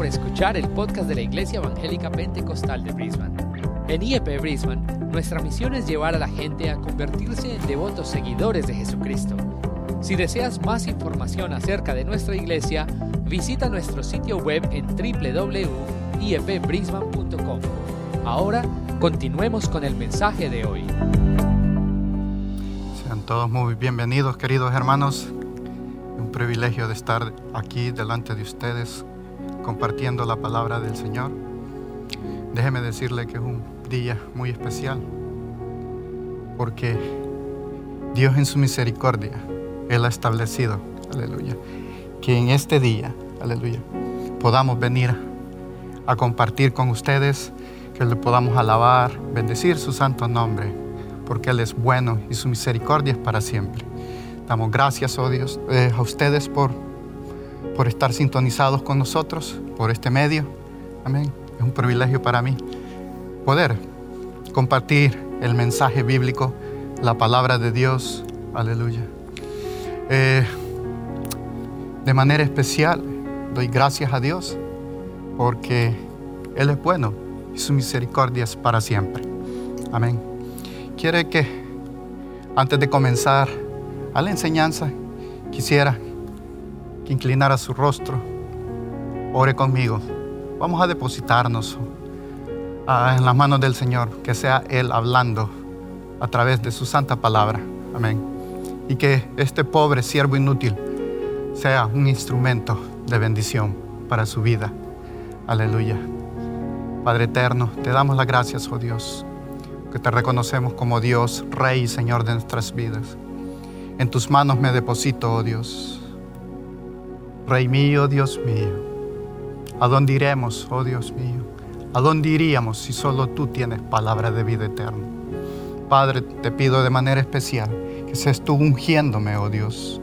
por escuchar el podcast de la Iglesia Evangélica Pentecostal de Brisbane. En IEP Brisbane, nuestra misión es llevar a la gente a convertirse en devotos seguidores de Jesucristo. Si deseas más información acerca de nuestra iglesia, visita nuestro sitio web en www.iepbrisbane.com. Ahora, continuemos con el mensaje de hoy. Sean todos muy bienvenidos, queridos hermanos. Un privilegio de estar aquí delante de ustedes compartiendo la palabra del Señor. Déjeme decirle que es un día muy especial porque Dios en su misericordia, Él ha establecido, aleluya, que en este día, aleluya, podamos venir a compartir con ustedes, que le podamos alabar, bendecir su santo nombre, porque Él es bueno y su misericordia es para siempre. Damos gracias, oh Dios, eh, a ustedes por por estar sintonizados con nosotros por este medio. Amén. Es un privilegio para mí poder compartir el mensaje bíblico, la palabra de Dios. Aleluya. Eh, de manera especial doy gracias a Dios porque Él es bueno y su misericordia es para siempre. Amén. Quiere que antes de comenzar a la enseñanza, quisiera inclinara su rostro, ore conmigo. Vamos a depositarnos ah, en las manos del Señor, que sea Él hablando a través de su santa palabra. Amén. Y que este pobre siervo inútil sea un instrumento de bendición para su vida. Aleluya. Padre eterno, te damos las gracias, oh Dios, que te reconocemos como Dios, Rey y Señor de nuestras vidas. En tus manos me deposito, oh Dios Rey mío, Dios mío, ¿a dónde iremos, oh Dios mío? ¿A dónde iríamos si solo tú tienes palabra de vida eterna? Padre, te pido de manera especial que seas tú ungiéndome, oh Dios.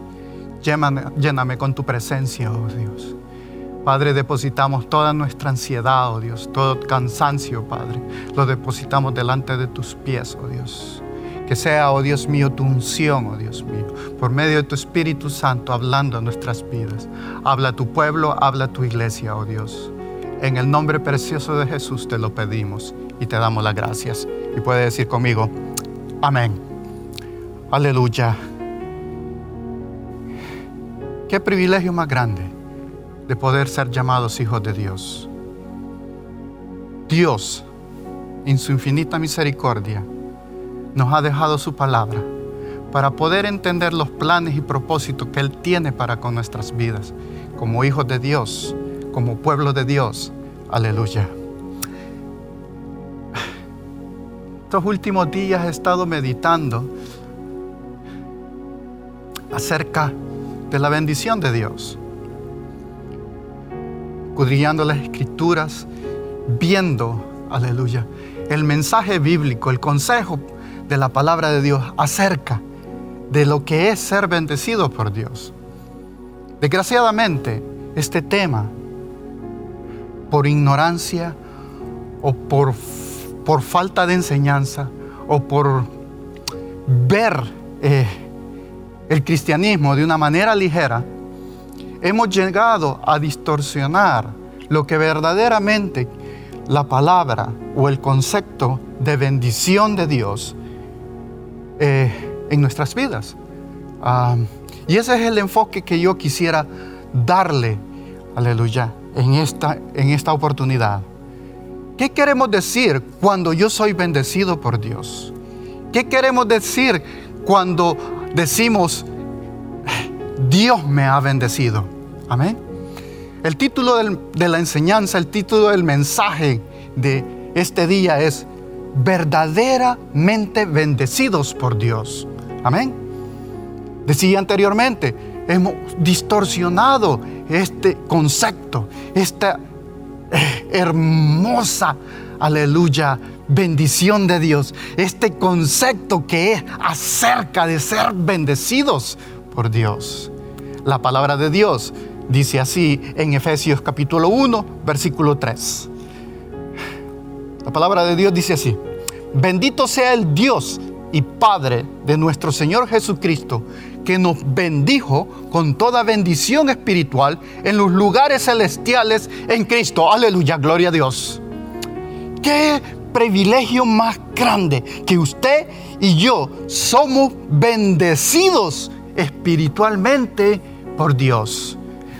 Lléname, lléname con tu presencia, oh Dios. Padre, depositamos toda nuestra ansiedad, oh Dios, todo cansancio, Padre. Lo depositamos delante de tus pies, oh Dios. Que sea, oh Dios mío, tu unción, oh Dios mío, por medio de tu Espíritu Santo hablando a nuestras vidas. Habla tu pueblo, habla tu iglesia, oh Dios. En el nombre precioso de Jesús te lo pedimos y te damos las gracias. Y puede decir conmigo, amén. Aleluya. Qué privilegio más grande de poder ser llamados hijos de Dios. Dios, en su infinita misericordia, nos ha dejado su palabra para poder entender los planes y propósitos que Él tiene para con nuestras vidas, como hijos de Dios, como pueblo de Dios. Aleluya. Estos últimos días he estado meditando acerca de la bendición de Dios, escudriñando las escrituras, viendo, aleluya, el mensaje bíblico, el consejo de la palabra de Dios acerca de lo que es ser bendecido por Dios. Desgraciadamente, este tema, por ignorancia o por, por falta de enseñanza o por ver eh, el cristianismo de una manera ligera, hemos llegado a distorsionar lo que verdaderamente la palabra o el concepto de bendición de Dios eh, en nuestras vidas. y ese es el enfoque que yo quisiera darle, aleluya, en esta, en esta oportunidad. ¿Qué queremos decir cuando yo soy bendecido por Dios? ¿Qué queremos decir cuando decimos, Dios me ha bendecido? Amén. El título de la enseñanza, el título del mensaje de este día es verdaderamente bendecidos por Dios. Amén. Decía anteriormente, hemos distorsionado este concepto, esta eh, hermosa, aleluya, bendición de Dios, este concepto que es acerca de ser bendecidos por Dios. La palabra de Dios dice así en Efesios capítulo 1, versículo 3. La palabra de Dios dice así, bendito sea el Dios y Padre de nuestro Señor Jesucristo, que nos bendijo con toda bendición espiritual en los lugares celestiales en Cristo. Aleluya, gloria a Dios. Qué privilegio más grande que usted y yo somos bendecidos espiritualmente por Dios.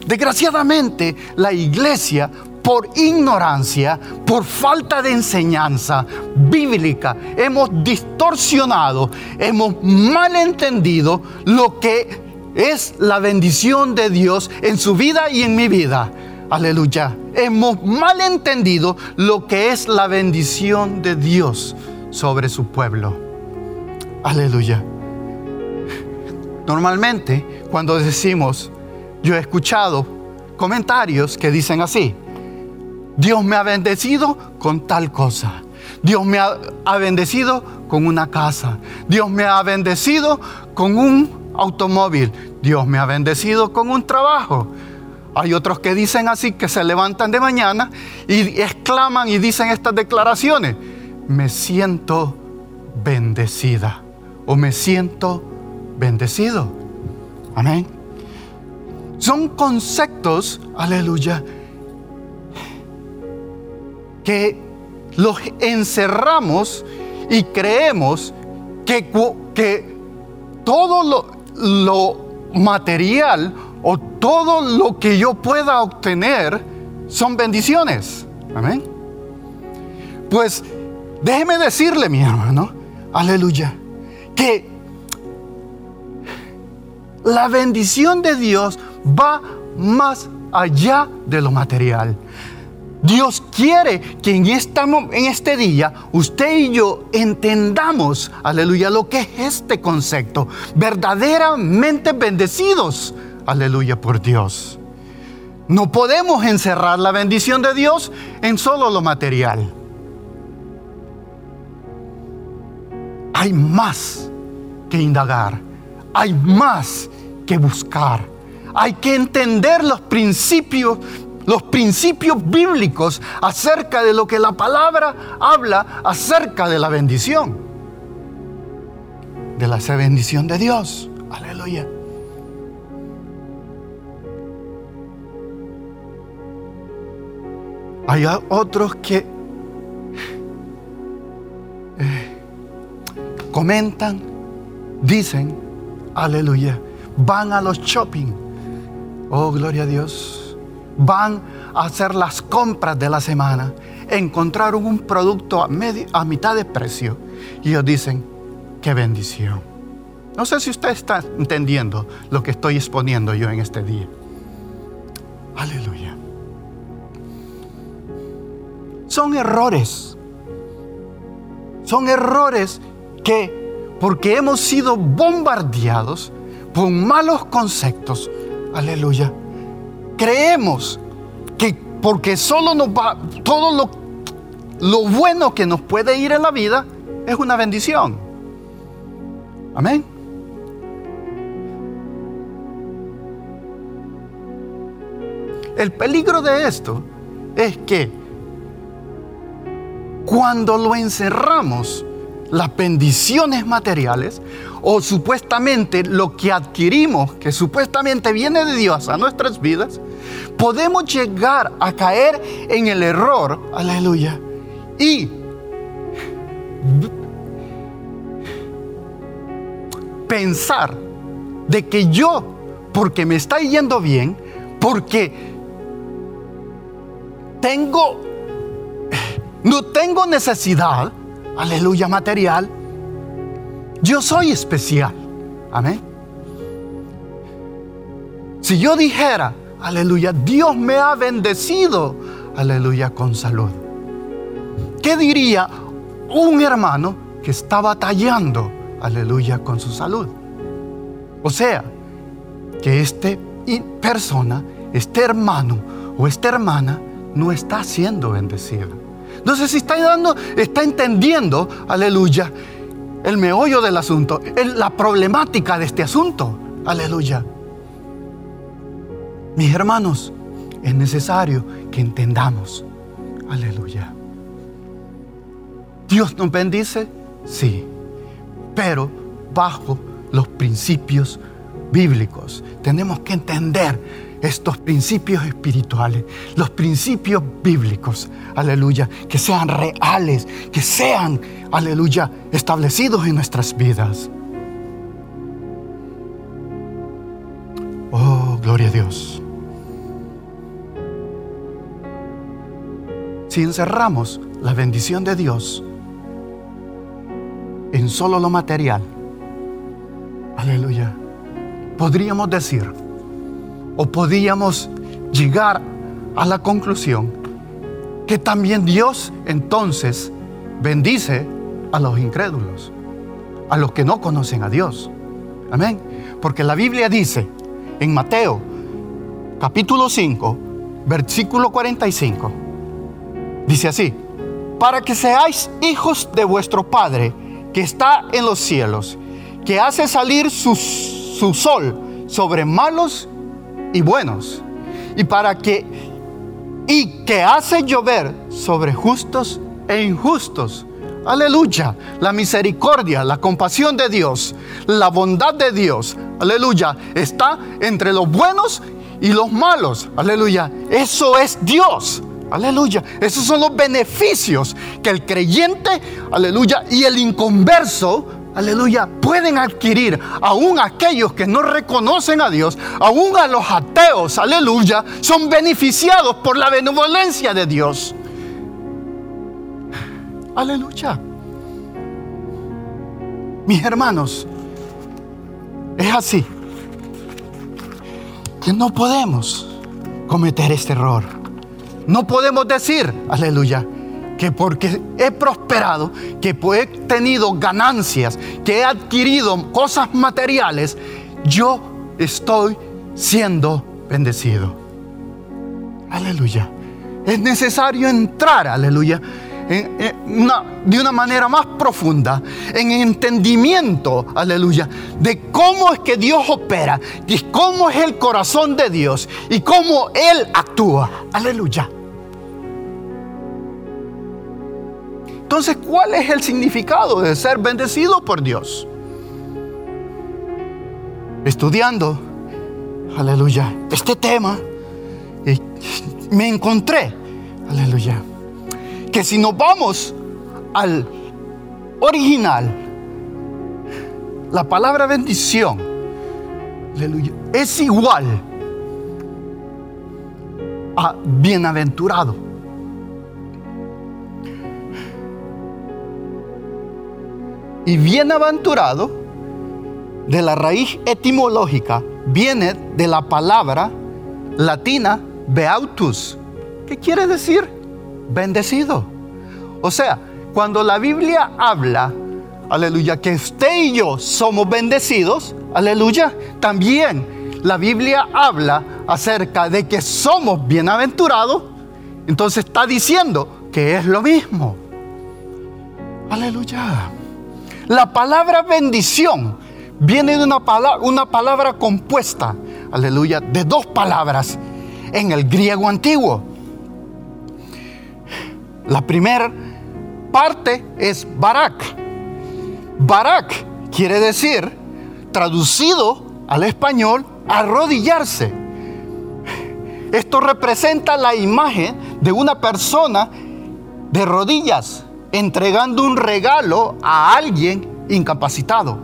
Desgraciadamente, la iglesia por ignorancia, por falta de enseñanza bíblica, hemos distorsionado, hemos malentendido lo que es la bendición de Dios en su vida y en mi vida. Aleluya. Hemos malentendido lo que es la bendición de Dios sobre su pueblo. Aleluya. Normalmente, cuando decimos, yo he escuchado comentarios que dicen así, Dios me ha bendecido con tal cosa. Dios me ha, bendecido con una casa. Dios me ha bendecido con un automóvil. Dios me ha bendecido con un trabajo. Hay otros que dicen así, que se levantan de mañana y exclaman y dicen estas declaraciones. Me siento bendecida o me siento bendecido. Amén. Son conceptos, aleluya, que los encerramos y creemos que, que todo lo, lo material o todo lo que yo pueda obtener son bendiciones. Amén. Pues déjeme decirle, mi hermano, aleluya, que la bendición de Dios va más allá de lo material. Dios quiere que en, en este día usted y yo entendamos, aleluya, lo que es este concepto. Verdaderamente bendecidos, aleluya, por Dios. No podemos encerrar la bendición de Dios en solo lo material. Hay más que indagar, hay más que buscar, hay que entender los principios los principios bíblicos acerca de lo que la palabra habla acerca de la bendición. De la bendición de Dios. Aleluya. Hay otros que eh, comentan, dicen, aleluya, van a los shopping. Oh, gloria a Dios van a hacer las compras de la semana, encontraron un producto a, a mitad de precio y ellos dicen, qué bendición. No sé si usted está entendiendo lo que estoy exponiendo yo en este día. Aleluya. Son errores. Son errores que, porque hemos sido bombardeados por malos conceptos, aleluya, creemos que porque solo nos va, todo lo, lo bueno que nos puede ir en la vida es una bendición. Amén. El peligro de esto es que cuando lo encerramos, las bendiciones materiales o supuestamente lo que adquirimos, que supuestamente viene de Dios a nuestras vidas, podemos llegar a caer en el error, aleluya, y pensar de que yo, porque me está yendo bien, porque tengo, no tengo necesidad, aleluya, material, yo soy especial. Amén. Si yo dijera, aleluya, Dios me ha bendecido, aleluya, con salud. ¿Qué diría un hermano que está batallando, aleluya, con su salud? O sea, que esta persona, este hermano o esta hermana no está siendo bendecida. Sé si está dando, está entendiendo, aleluya, el meollo del asunto, la problemática de este asunto. Aleluya. Mis hermanos, es necesario que entendamos. Aleluya. Dios nos bendice, sí, pero bajo los principios bíblicos. Tenemos que entender estos principios espirituales, los principios bíblicos, aleluya, que sean reales, que sean, aleluya, establecidos en nuestras vidas. Oh, gloria a Dios. Si encerramos la bendición de Dios en solo lo material, aleluya, podríamos decir o podríamos llegar a la conclusión que también Dios entonces bendice a los incrédulos, a los que no conocen a Dios. Amén. Porque la Biblia dice en Mateo capítulo 5, versículo 45, dice así, para que seáis hijos de vuestro Padre que está en los cielos, que hace salir su, su sol sobre malos y buenos, y para que y que hace llover sobre justos e injustos. Aleluya, la misericordia, la compasión de Dios, la bondad de Dios, aleluya, está entre los buenos y los malos. Aleluya, eso es Dios. Aleluya. Esos son los beneficios que el creyente, aleluya, y el inconverso, aleluya, pueden adquirir. Aún aquellos que no reconocen a Dios, aún a los ateos, aleluya, son beneficiados por la benevolencia de Dios. Aleluya. Mis hermanos, es así que no podemos cometer este error. No podemos decir, aleluya, que porque he prosperado, que he tenido ganancias, que he adquirido cosas materiales, yo estoy siendo bendecido. Aleluya. Es necesario entrar, aleluya, de una manera más profunda, en entendimiento, aleluya, de cómo es que Dios opera, y cómo es el corazón de Dios y cómo Él actúa. Aleluya. Entonces, ¿cuál es el significado de ser bendecido por Dios? Estudiando, aleluya, este tema, me encontré, aleluya, que si nos vamos al original, la palabra bendición, aleluya, es igual a bienaventurado. Y bienaventurado, de la raíz etimológica, viene de la palabra latina beautus. ¿Qué quiere decir? Bendecido. O sea, cuando la Biblia habla, aleluya, que usted y yo somos bendecidos, aleluya, también la Biblia habla acerca de que somos bienaventurados, entonces está diciendo que es lo mismo. Aleluya. La palabra bendición viene de una palabra, una palabra compuesta, aleluya, de dos palabras en el griego antiguo. La primera parte es barak. Barak quiere decir, traducido al español, arrodillarse. Esto representa la imagen de una persona de rodillas entregando un regalo a alguien incapacitado.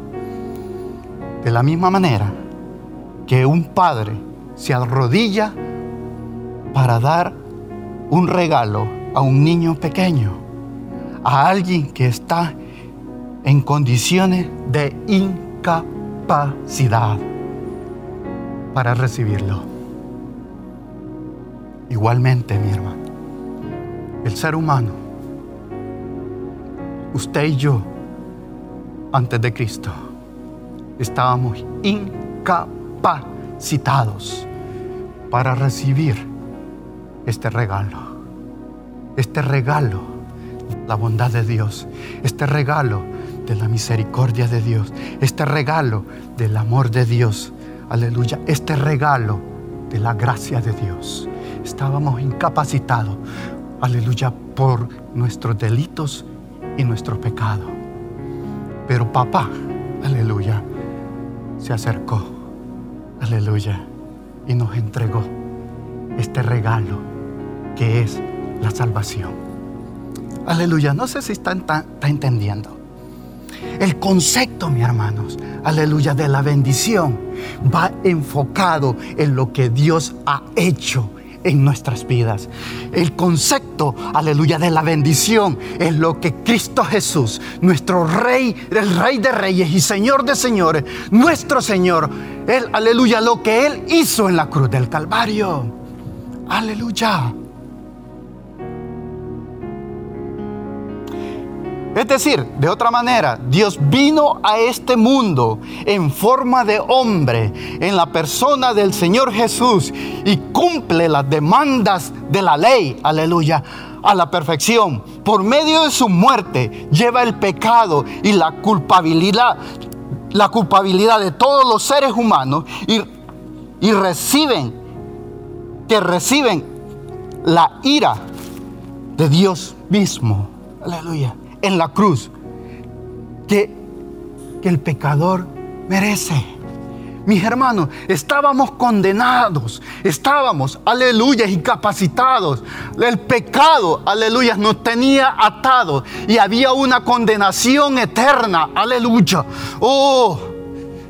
De la misma manera que un padre se arrodilla para dar un regalo a un niño pequeño, a alguien que está en condiciones de incapacidad para recibirlo. Igualmente, mi hermano, el ser humano usted y yo, antes de Cristo, estábamos incapacitados para recibir este regalo. Este regalo, la bondad de Dios. Este regalo de la misericordia de Dios. Este regalo del amor de Dios. Aleluya. Este regalo de la gracia de Dios. Estábamos incapacitados. Aleluya. Por nuestros delitos y nuestro pecado. Pero papá, aleluya, se acercó Aleluya. Y nos entregó este regalo que es la salvación. Aleluya. No sé si están está entendiendo. El concepto, mis hermanos, aleluya, de la bendición va enfocado en lo que Dios ha hecho en nuestras vidas. El concepto, aleluya, de la bendición es lo que Cristo Jesús, nuestro Rey, el Rey de Reyes y Señor de Señores, nuestro Señor, Él, aleluya, lo que Él hizo en la cruz del Calvario. Aleluya. Es decir, de otra manera, Dios vino a este mundo en forma de hombre, en la persona del Señor Jesús, y cumple las demandas de la ley, aleluya, a la perfección. Por medio de su muerte lleva el pecado y la culpabilidad, la culpabilidad de todos los seres humanos y, y reciben, que reciben la ira de Dios mismo. Aleluya en la cruz que, que el pecador merece. Mis hermanos, estábamos condenados, estábamos, aleluya, incapacitados. El pecado, aleluya, nos tenía atados y había una condenación eterna, aleluya. Oh,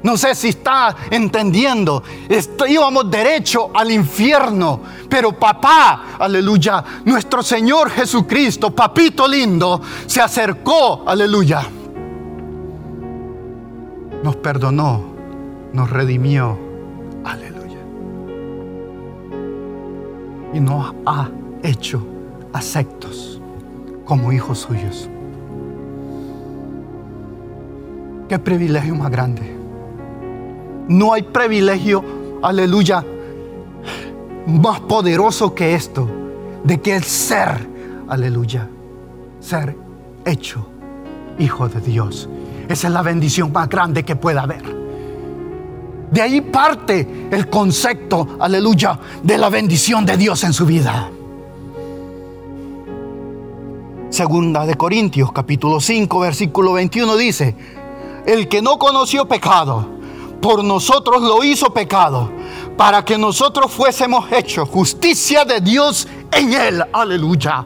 no sé si está entendiendo. Íbamos derecho al infierno. Pero papá, aleluya, nuestro Señor Jesucristo, papito lindo, se acercó, aleluya. Nos perdonó, nos redimió, aleluya. Y nos ha hecho aceptos como hijos suyos. Qué privilegio más grande no hay privilegio, aleluya, más poderoso que esto, de que el ser, aleluya, ser hecho hijo de Dios. Esa es la bendición más grande que pueda haber. De ahí parte el concepto, aleluya, de la bendición de Dios en su vida. Segunda de Corintios capítulo 5 versículo 21 dice, el que no conoció pecado, por nosotros lo hizo pecado, para que nosotros fuésemos hechos justicia de Dios en él. Aleluya.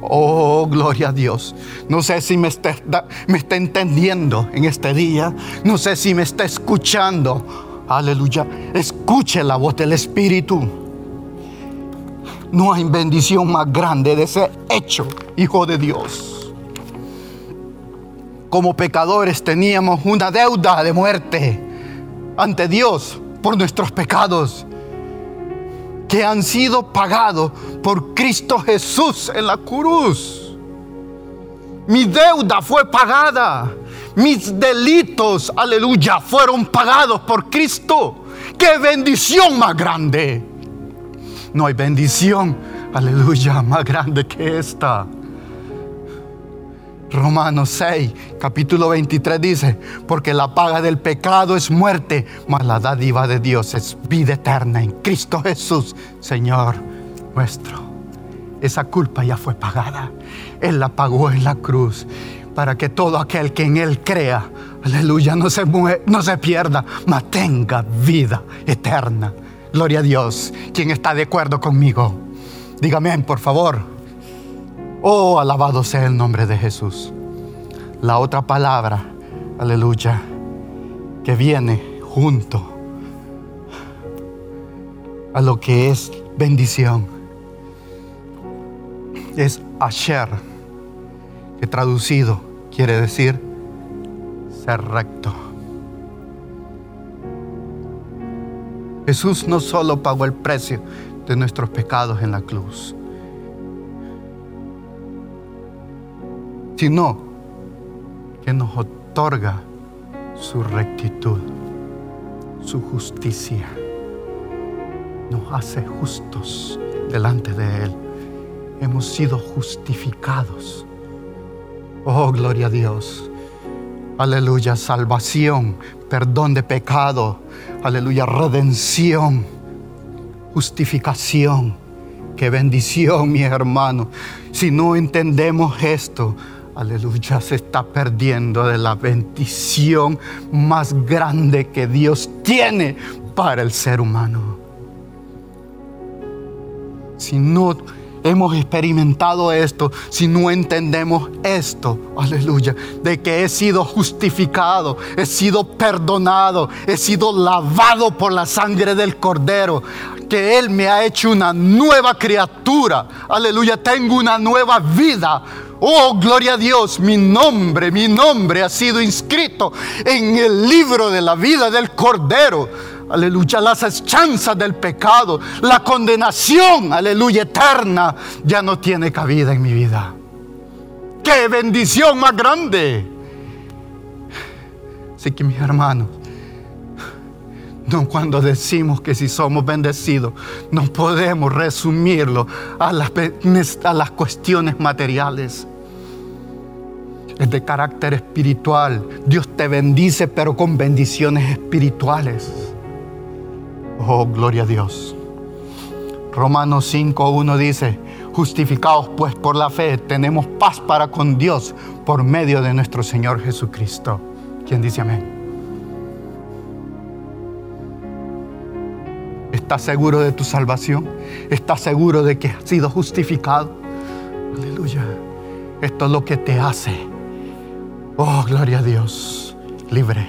Oh, gloria a Dios. No sé si me está, me está entendiendo en este día. No sé si me está escuchando. Aleluya. Escuche la voz del Espíritu. No hay bendición más grande de ser hecho hijo de Dios como pecadores teníamos una deuda de muerte ante Dios por nuestros pecados que han sido pagados por Cristo Jesús en la cruz. Mi deuda fue pagada. Mis delitos, aleluya, fueron pagados por Cristo. ¡Qué bendición más grande! No hay bendición, aleluya, más grande que esta. Romanos 6, capítulo 23 dice, porque la paga del pecado es muerte, mas la dádiva de Dios es vida eterna en Cristo Jesús, Señor nuestro. Esa culpa ya fue pagada. Él la pagó en la cruz para que todo aquel que en Él crea, aleluya, no se, no se pierda, mas tenga vida eterna. Gloria a Dios. ¿Quién está de acuerdo conmigo? Dígame, por favor. Oh, alabado sea el nombre de Jesús. La otra palabra, aleluya, que viene junto a lo que es bendición, es asher, que traducido quiere decir ser recto. Jesús no solo pagó el precio de nuestros pecados en la cruz, sino que nos otorga su rectitud, su justicia. Nos hace justos delante de Él. Hemos sido justificados. Oh, gloria a Dios. Aleluya, salvación, perdón de pecado. Aleluya, redención, justificación. Qué bendición, mi hermano. Si no entendemos esto, aleluya, se está perdiendo de la bendición más grande que Dios tiene para el ser humano. Si no hemos experimentado esto, si no entendemos esto, aleluya, de que he sido justificado, he sido perdonado, he sido lavado por la sangre del cordero, que Él me ha hecho una nueva criatura, aleluya, tengo una nueva vida. Oh, gloria a Dios, mi nombre, mi nombre ha sido inscrito en el libro de la vida del Cordero aleluya, las chanzas del pecado, la condenación, aleluya, eterna, ya no tiene cabida en mi vida. ¡Qué bendición más grande! Así que mis hermanos, no cuando decimos que si somos bendecidos, no podemos resumirlo a las, a las cuestiones materiales. Es de carácter espiritual. Dios te bendice, pero con bendiciones espirituales. Oh, gloria a Dios. Romanos 5.1 dice, justificados pues por la fe, tenemos paz para con Dios por medio de nuestro Señor Jesucristo. ¿Quién dice amén? ¿Estás seguro de tu salvación? ¿Estás seguro de que has sido justificado? Aleluya. Esto es lo que te hace. Oh, gloria a Dios. Libre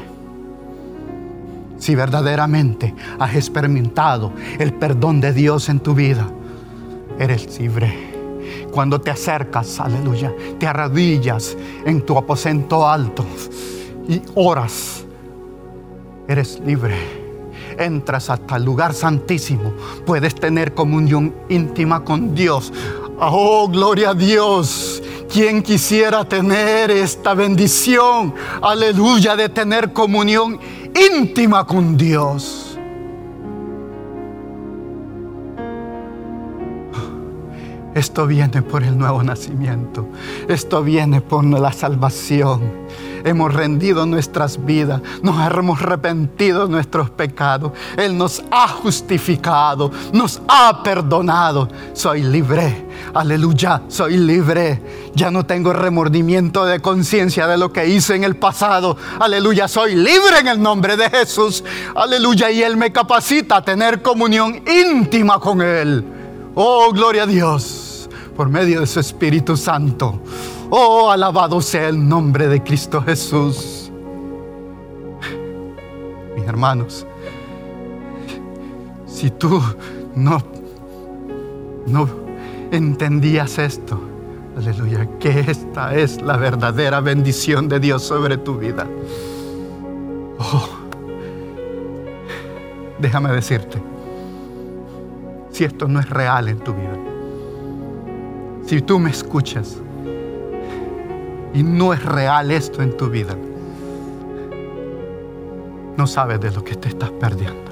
si verdaderamente has experimentado el perdón de Dios en tu vida, eres libre. Cuando te acercas, aleluya, te arrodillas en tu aposento alto y oras, eres libre. Entras hasta el lugar santísimo, puedes tener comunión íntima con Dios. Oh, gloria a Dios. ¿Quién quisiera tener esta bendición? Aleluya, de tener comunión íntima con Dios. Esto viene por el nuevo nacimiento. Esto viene por la salvación hemos rendido nuestras vidas, nos hemos arrepentido nuestros pecados. Él nos ha justificado, nos ha perdonado. Soy libre, aleluya, soy libre. Ya no tengo remordimiento de conciencia de lo que hice en el pasado. Aleluya, soy libre en el nombre de Jesús. Aleluya, y Él me capacita a tener comunión íntima con Él. Oh, gloria a Dios, por medio de su Espíritu Santo. Oh, alabado sea el nombre de Cristo Jesús. Mis hermanos, si tú no, no entendías esto, aleluya, que esta es la verdadera bendición de Dios sobre tu vida. Oh, déjame decirte, si esto no es real en tu vida, si tú me escuchas, y no es real esto en tu vida, no sabes de lo que te estás perdiendo.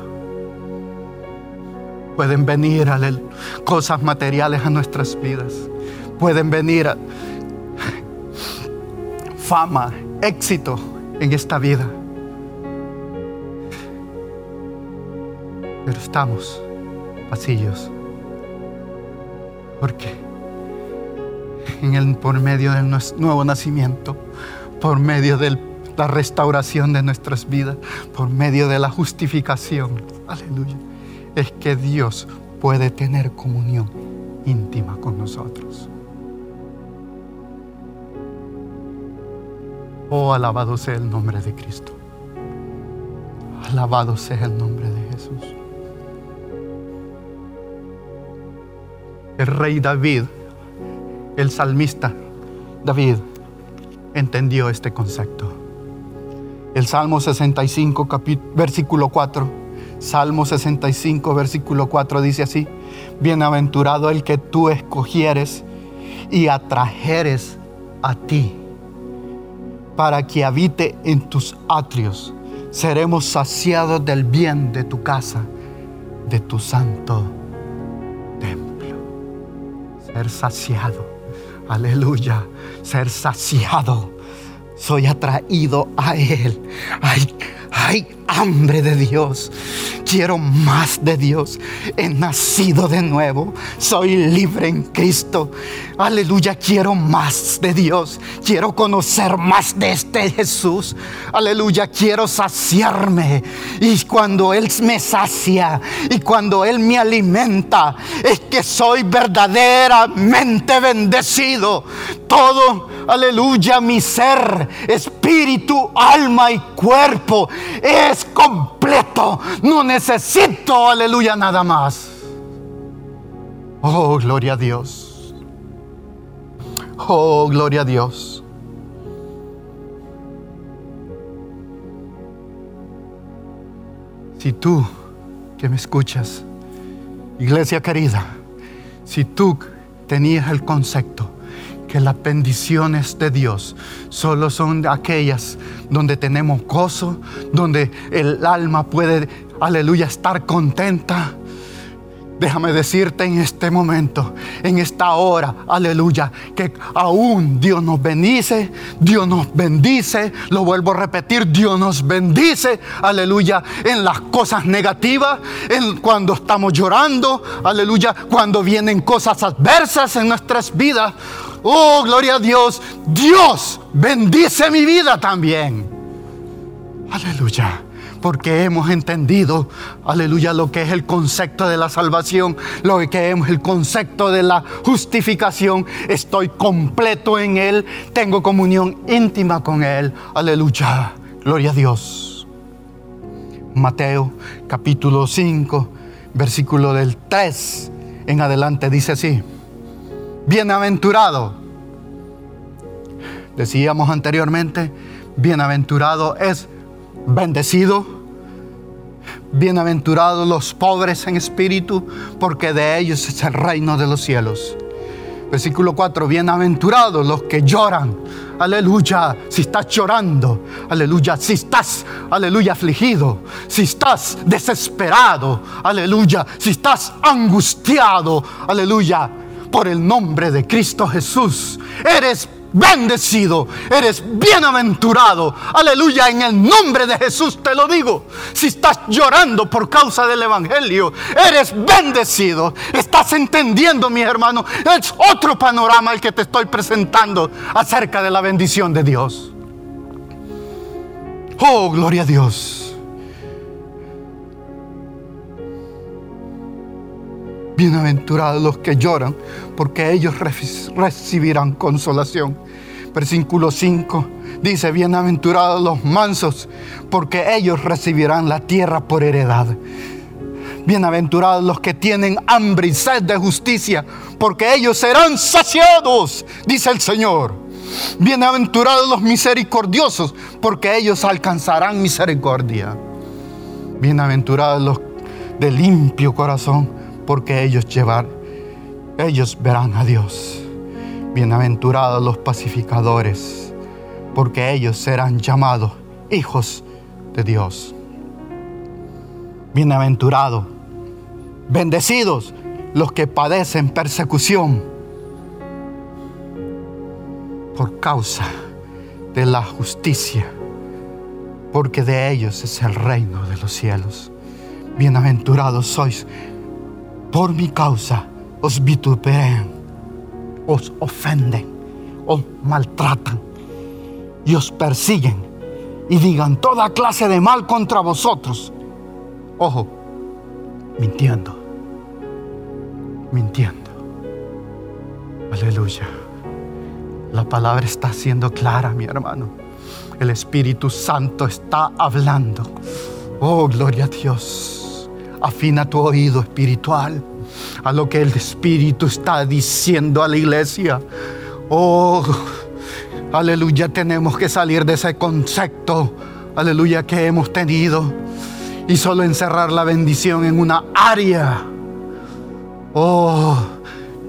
Pueden venir cosas materiales a nuestras vidas. Pueden venir fama, éxito en esta vida. Pero estamos pasillos. ¿Por qué? En el, por medio del nuevo nacimiento, por medio de la restauración de nuestras vidas, por medio de la justificación. Aleluya. Es que Dios puede tener comunión íntima con nosotros. Oh, alabado sea el nombre de Cristo. Alabado sea el nombre de Jesús. El rey David el salmista David entendió este concepto. El Salmo 65, versículo 4. Salmo 65, versículo 4 dice así, Bienaventurado el que tú escogieres y atrajeres a ti, para que habite en tus atrios. Seremos saciados del bien de tu casa, de tu santo templo. Ser saciado aleluya, ser saciado. Soy atraído a Él. Hay, hay hambre de Dios. Quiero más de Dios. He nacido de nuevo. Soy libre en Cristo. Aleluya. Quiero más de Dios. Quiero conocer más de este Jesús. Aleluya. Quiero saciarme. Y cuando Él me sacia y cuando Él me alimenta, es que soy verdaderamente bendecido. Todo, aleluya, mi ser, espíritu, alma y cuerpo es completo. No necesito, aleluya, nada más. Oh, gloria a Dios. Oh, gloria a Dios. Si tú que me escuchas, iglesia querida, si tú tenías el concepto que las bendiciones de Dios solo son aquellas donde tenemos gozo, donde el alma puede, aleluya, estar contenta. Déjame decirte en este momento, en esta hora, aleluya, que aún Dios nos bendice, Dios nos bendice, lo vuelvo a repetir, Dios nos bendice, aleluya, en las cosas negativas, en cuando estamos llorando, aleluya, cuando vienen cosas adversas en nuestras vidas. Oh, gloria a Dios. Dios bendice mi vida también. Aleluya. Porque hemos entendido, aleluya, lo que es el concepto de la salvación, lo que es el concepto de la justificación. Estoy completo en Él, tengo comunión íntima con Él. Aleluya. Gloria a Dios. Mateo capítulo 5, versículo del 3 en adelante dice así bienaventurado. Decíamos anteriormente, bienaventurado es bendecido. Bienaventurados los pobres en espíritu, porque de ellos es el reino de los cielos. Versículo 4, bienaventurados los que lloran. Aleluya, si estás llorando. Aleluya, si estás, aleluya, afligido. Si estás desesperado. Aleluya, si estás angustiado. Aleluya por el nombre de Cristo Jesús. Eres bendecido, eres bienaventurado. Aleluya, en el nombre de Jesús te lo digo. Si estás llorando por causa del Evangelio, eres bendecido. Estás entendiendo, mi hermano. Es otro panorama el que te estoy presentando acerca de la bendición de Dios. Oh, gloria a Dios. Bienaventurados los que lloran, porque ellos recibirán consolación. Versículo 5 dice, bienaventurados los mansos, porque ellos recibirán la tierra por heredad. Bienaventurados los que tienen hambre y sed de justicia, porque ellos serán saciados, dice el Señor. Bienaventurados los misericordiosos, porque ellos alcanzarán misericordia. Bienaventurados los de limpio corazón, porque ellos llevar, ellos verán a Dios. Bienaventurados los pacificadores, porque ellos serán llamados hijos de Dios. Bienaventurados, bendecidos los que padecen persecución por causa de la justicia, porque de ellos es el reino de los cielos. Bienaventurados sois por mi causa os vituperan, os ofenden, os maltratan y os persiguen y digan toda clase de mal contra vosotros. Ojo, mintiendo, mintiendo. Aleluya. La palabra está siendo clara, mi hermano. El Espíritu Santo está hablando. Oh, gloria a Dios. Afina tu oído espiritual a lo que el Espíritu está diciendo a la iglesia. Oh, aleluya, tenemos que salir de ese concepto, aleluya, que hemos tenido y solo encerrar la bendición en una área. Oh,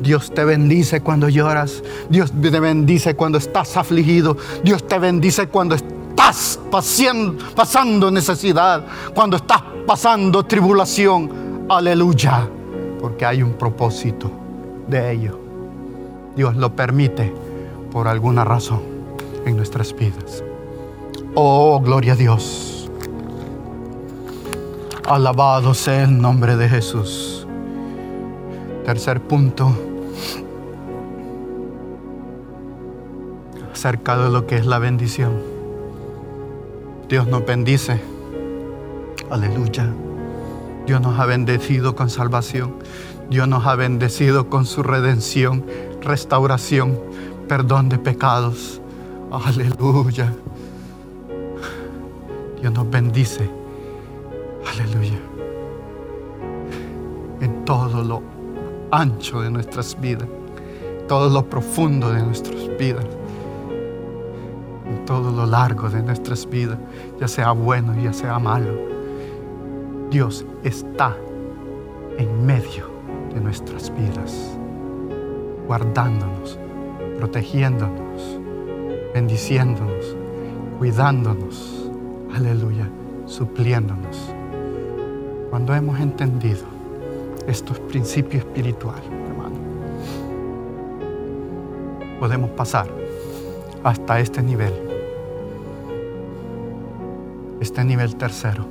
Dios te bendice cuando lloras. Dios te bendice cuando estás afligido. Dios te bendice cuando estás pasando necesidad. Cuando estás pasando tribulación. Aleluya. Porque hay un propósito de ello. Dios lo permite por alguna razón en nuestras vidas. Oh, gloria a Dios. Alabado sea el nombre de Jesús. Tercer punto. Acerca de lo que es la bendición. Dios nos bendice. Aleluya. Dios nos ha bendecido con salvación. Dios nos ha bendecido con su redención, restauración, perdón de pecados. Aleluya. Dios nos bendice. Aleluya. En todo lo ancho de nuestras vidas, todo lo profundo de nuestras vidas, en todo lo largo de nuestras vidas, ya sea bueno, ya sea malo. Dios está en medio de nuestras vidas, guardándonos, protegiéndonos, bendiciéndonos, cuidándonos. Aleluya, supliéndonos. Cuando hemos entendido estos principios espirituales, hermano, podemos pasar hasta este nivel, este nivel tercero.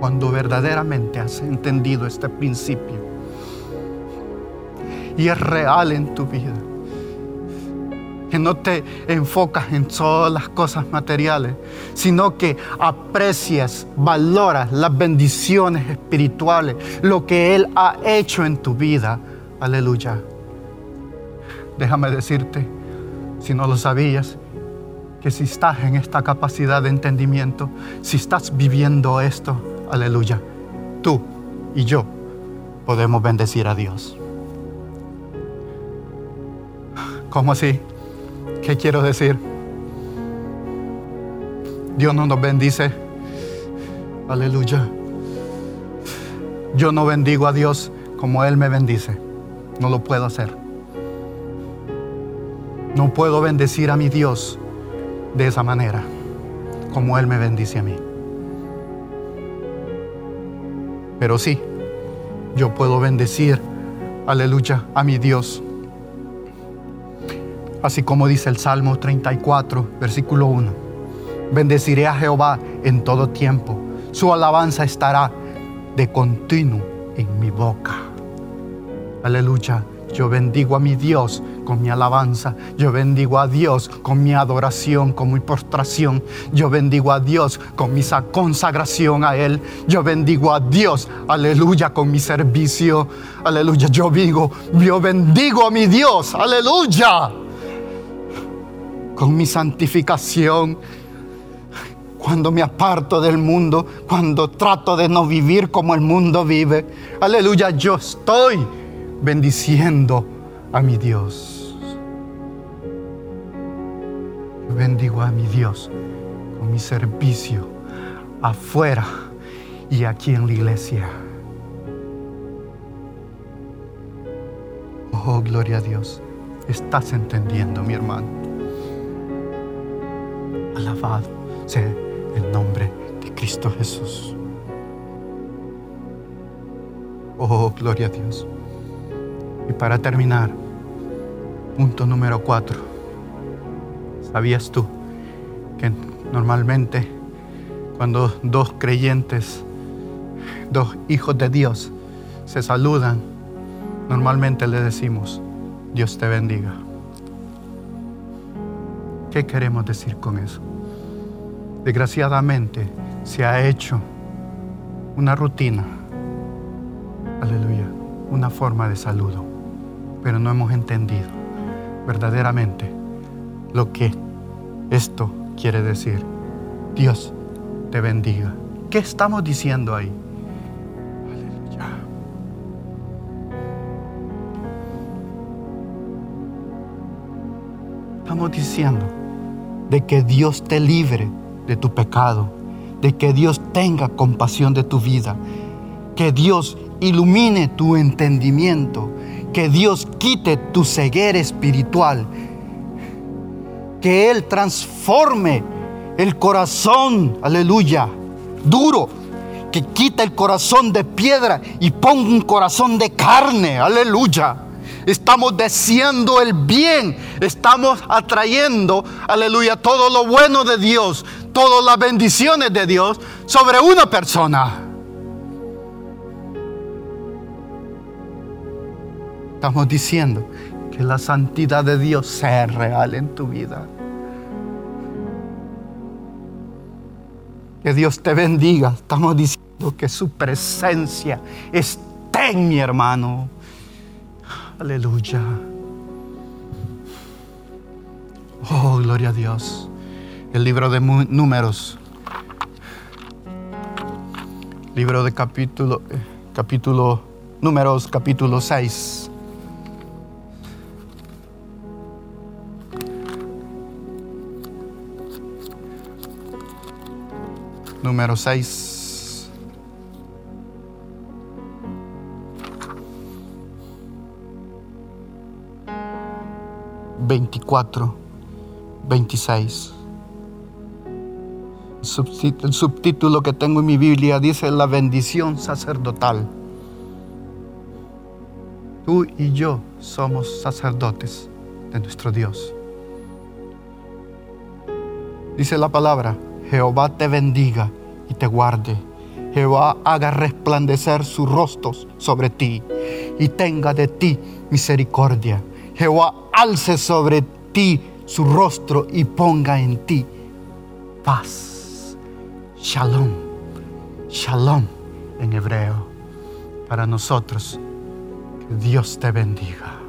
Cuando verdaderamente has entendido este principio y es real en tu vida, que no te enfocas en todas las cosas materiales, sino que aprecias, valoras las bendiciones espirituales, lo que Él ha hecho en tu vida. Aleluya. Déjame decirte, si no lo sabías, que si estás en esta capacidad de entendimiento, si estás viviendo esto, aleluya, tú y yo podemos bendecir a Dios. ¿Cómo así? ¿Qué quiero decir? Dios no nos bendice. Aleluya. Yo no bendigo a Dios como Él me bendice. No lo puedo hacer. No puedo bendecir a mi Dios de esa manera, como Él me bendice a mí. Pero sí, yo puedo bendecir, aleluya, a mi Dios Así como dice el Salmo 34, versículo 1. Bendeciré a Jehová en todo tiempo. Su alabanza estará de continuo en mi boca. Aleluya. Yo bendigo a mi Dios con mi alabanza. Yo bendigo a Dios con mi adoración, con mi postración. Yo bendigo a Dios con mi consagración a Él. Yo bendigo a Dios, aleluya, con mi servicio. Aleluya. Yo digo, yo bendigo a mi Dios. Aleluya con mi santificación, cuando me aparto del mundo, cuando trato de no vivir como el mundo vive. Aleluya, yo estoy bendiciendo a mi Dios. Yo bendigo a mi Dios con mi servicio afuera y aquí en la iglesia. Oh, gloria a Dios. Estás entendiendo, mi hermano. Alabado sea el nombre de Cristo Jesús. Oh, gloria a Dios. Y para terminar, punto número cuatro. ¿Sabías tú que normalmente cuando dos creyentes, dos hijos de Dios se saludan, normalmente le decimos, Dios te bendiga? ¿Qué queremos decir con eso? Desgraciadamente se ha hecho una rutina, aleluya, una forma de saludo, pero no hemos entendido verdaderamente lo que esto quiere decir. Dios te bendiga. ¿Qué estamos diciendo ahí? Estamos diciendo de que Dios te libre de tu pecado, de que Dios tenga compasión de tu vida, que Dios ilumine tu entendimiento, que Dios quite tu ceguera espiritual, que Él transforme el corazón, aleluya, duro, que quite el corazón de piedra y ponga un corazón de carne, aleluya. Estamos deseando el bien, estamos atrayendo, aleluya, todo lo bueno de Dios, todas las bendiciones de Dios sobre una persona. Estamos diciendo que la santidad de Dios sea real en tu vida. Que Dios te bendiga. Estamos diciendo que su presencia esté en mi hermano. Aleluya. Oh, gloria a Dios. El libro de números. Libro de capítulo, eh, capítulo, números, capítulo 6. Número 6. Veinticuatro, veintiséis. El subtítulo que tengo en mi Biblia dice la bendición sacerdotal. Tú y yo somos sacerdotes de nuestro Dios. Dice la palabra, Jehová te bendiga y te guarde. Jehová haga resplandecer sus rostros sobre ti y tenga de ti misericordia. Jehová alce sobre ti su rostro y ponga en ti paz. Shalom. Shalom en hebreo. Para nosotros, que Dios te bendiga.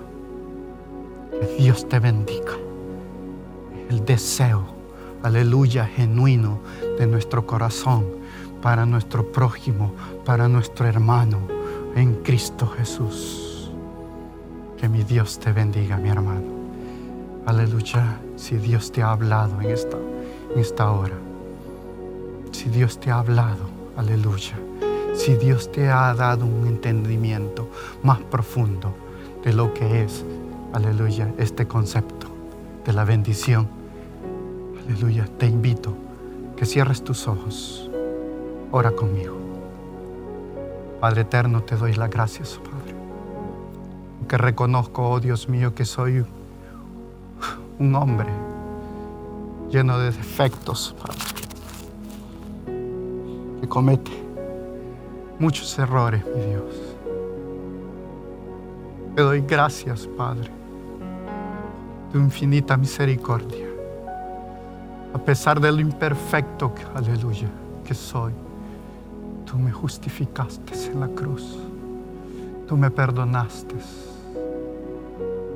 Que Dios te bendiga. El deseo aleluya, genuino de nuestro corazón para nuestro prójimo, para nuestro hermano en Cristo Jesús. Que mi Dios te bendiga, mi hermano. Aleluya, si Dios te ha hablado en esta, en esta hora. Si Dios te ha hablado, aleluya. Si Dios te ha dado un entendimiento más profundo de lo que es, aleluya, este concepto de la bendición Aleluya, te invito que cierres tus ojos. Ora conmigo. Padre eterno, te doy las gracias, Padre. Que reconozco, oh Dios mío, que soy un hombre lleno de defectos, Padre. Que comete muchos errores, mi Dios. Te doy gracias, Padre, tu infinita misericordia a pesar de lo imperfecto, aleluya, que soy, tú me justificaste en la cruz, tú me perdonaste.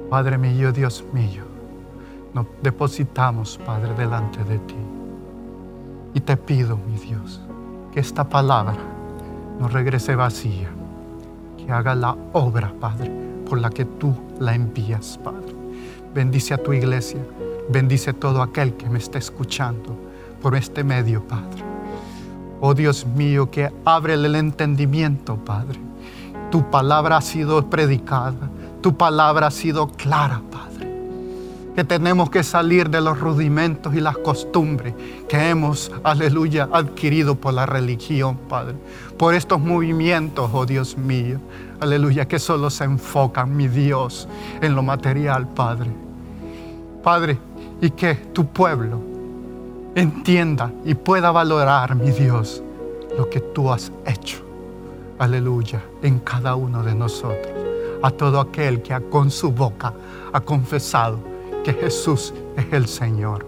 Padre mío, Dios mío, nos depositamos, Padre, delante de ti. Y te pido, mi Dios, que esta palabra no regrese vacía, que haga la obra, Padre, por la que tú la envías, Padre. Bendice a tu iglesia Bendice todo aquel que me esté escuchando por este medio, Padre. Oh Dios mío, que abre el entendimiento, Padre. Tu palabra ha sido predicada, tu palabra ha sido clara, Padre. Que tenemos que salir de los rudimentos y las costumbres que hemos, aleluya, adquirido por la religión, Padre. Por estos movimientos, oh Dios mío, aleluya, que solo se enfocan, mi Dios, en lo material, Padre. Padre, y que tu pueblo entienda y pueda valorar, mi Dios, lo que tú has hecho. Aleluya, en cada uno de nosotros. A todo aquel que con su boca ha confesado que Jesús es el Señor.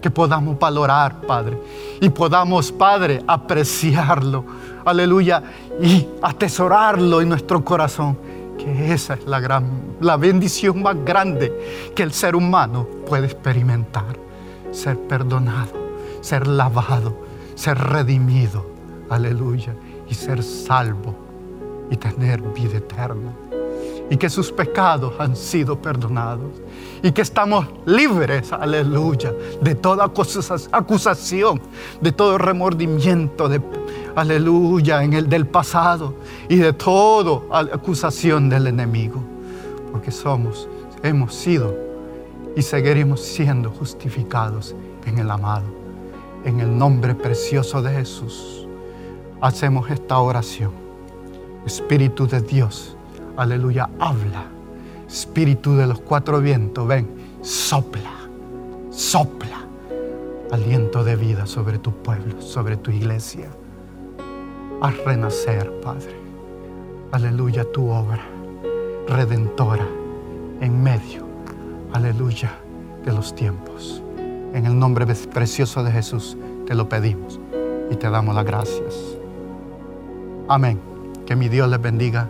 Que podamos valorar, Padre, y podamos, Padre, apreciarlo. Aleluya, y atesorarlo en nuestro corazón que esa es la gran la bendición más grande que el ser humano puede experimentar, ser perdonado, ser lavado, ser redimido. Aleluya, y ser salvo y tener vida eterna. Y que sus pecados han sido perdonados. Y que estamos libres, aleluya, de toda acusación, de todo remordimiento, de, aleluya, en el del pasado y de toda acusación del enemigo. Porque somos, hemos sido y seguiremos siendo justificados en el amado. En el nombre precioso de Jesús, hacemos esta oración. Espíritu de Dios, aleluya, habla. Espíritu de los cuatro vientos, ven, sopla, sopla aliento de vida sobre tu pueblo, sobre tu iglesia. Haz renacer, Padre. Aleluya, tu obra redentora en medio, aleluya, de los tiempos. En el nombre precioso de Jesús te lo pedimos y te damos las gracias. Amén. Que mi Dios les bendiga.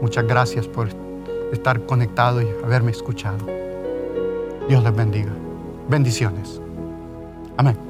Muchas gracias por estar conectado y haberme escuchado. Dios les bendiga. Bendiciones. Amén.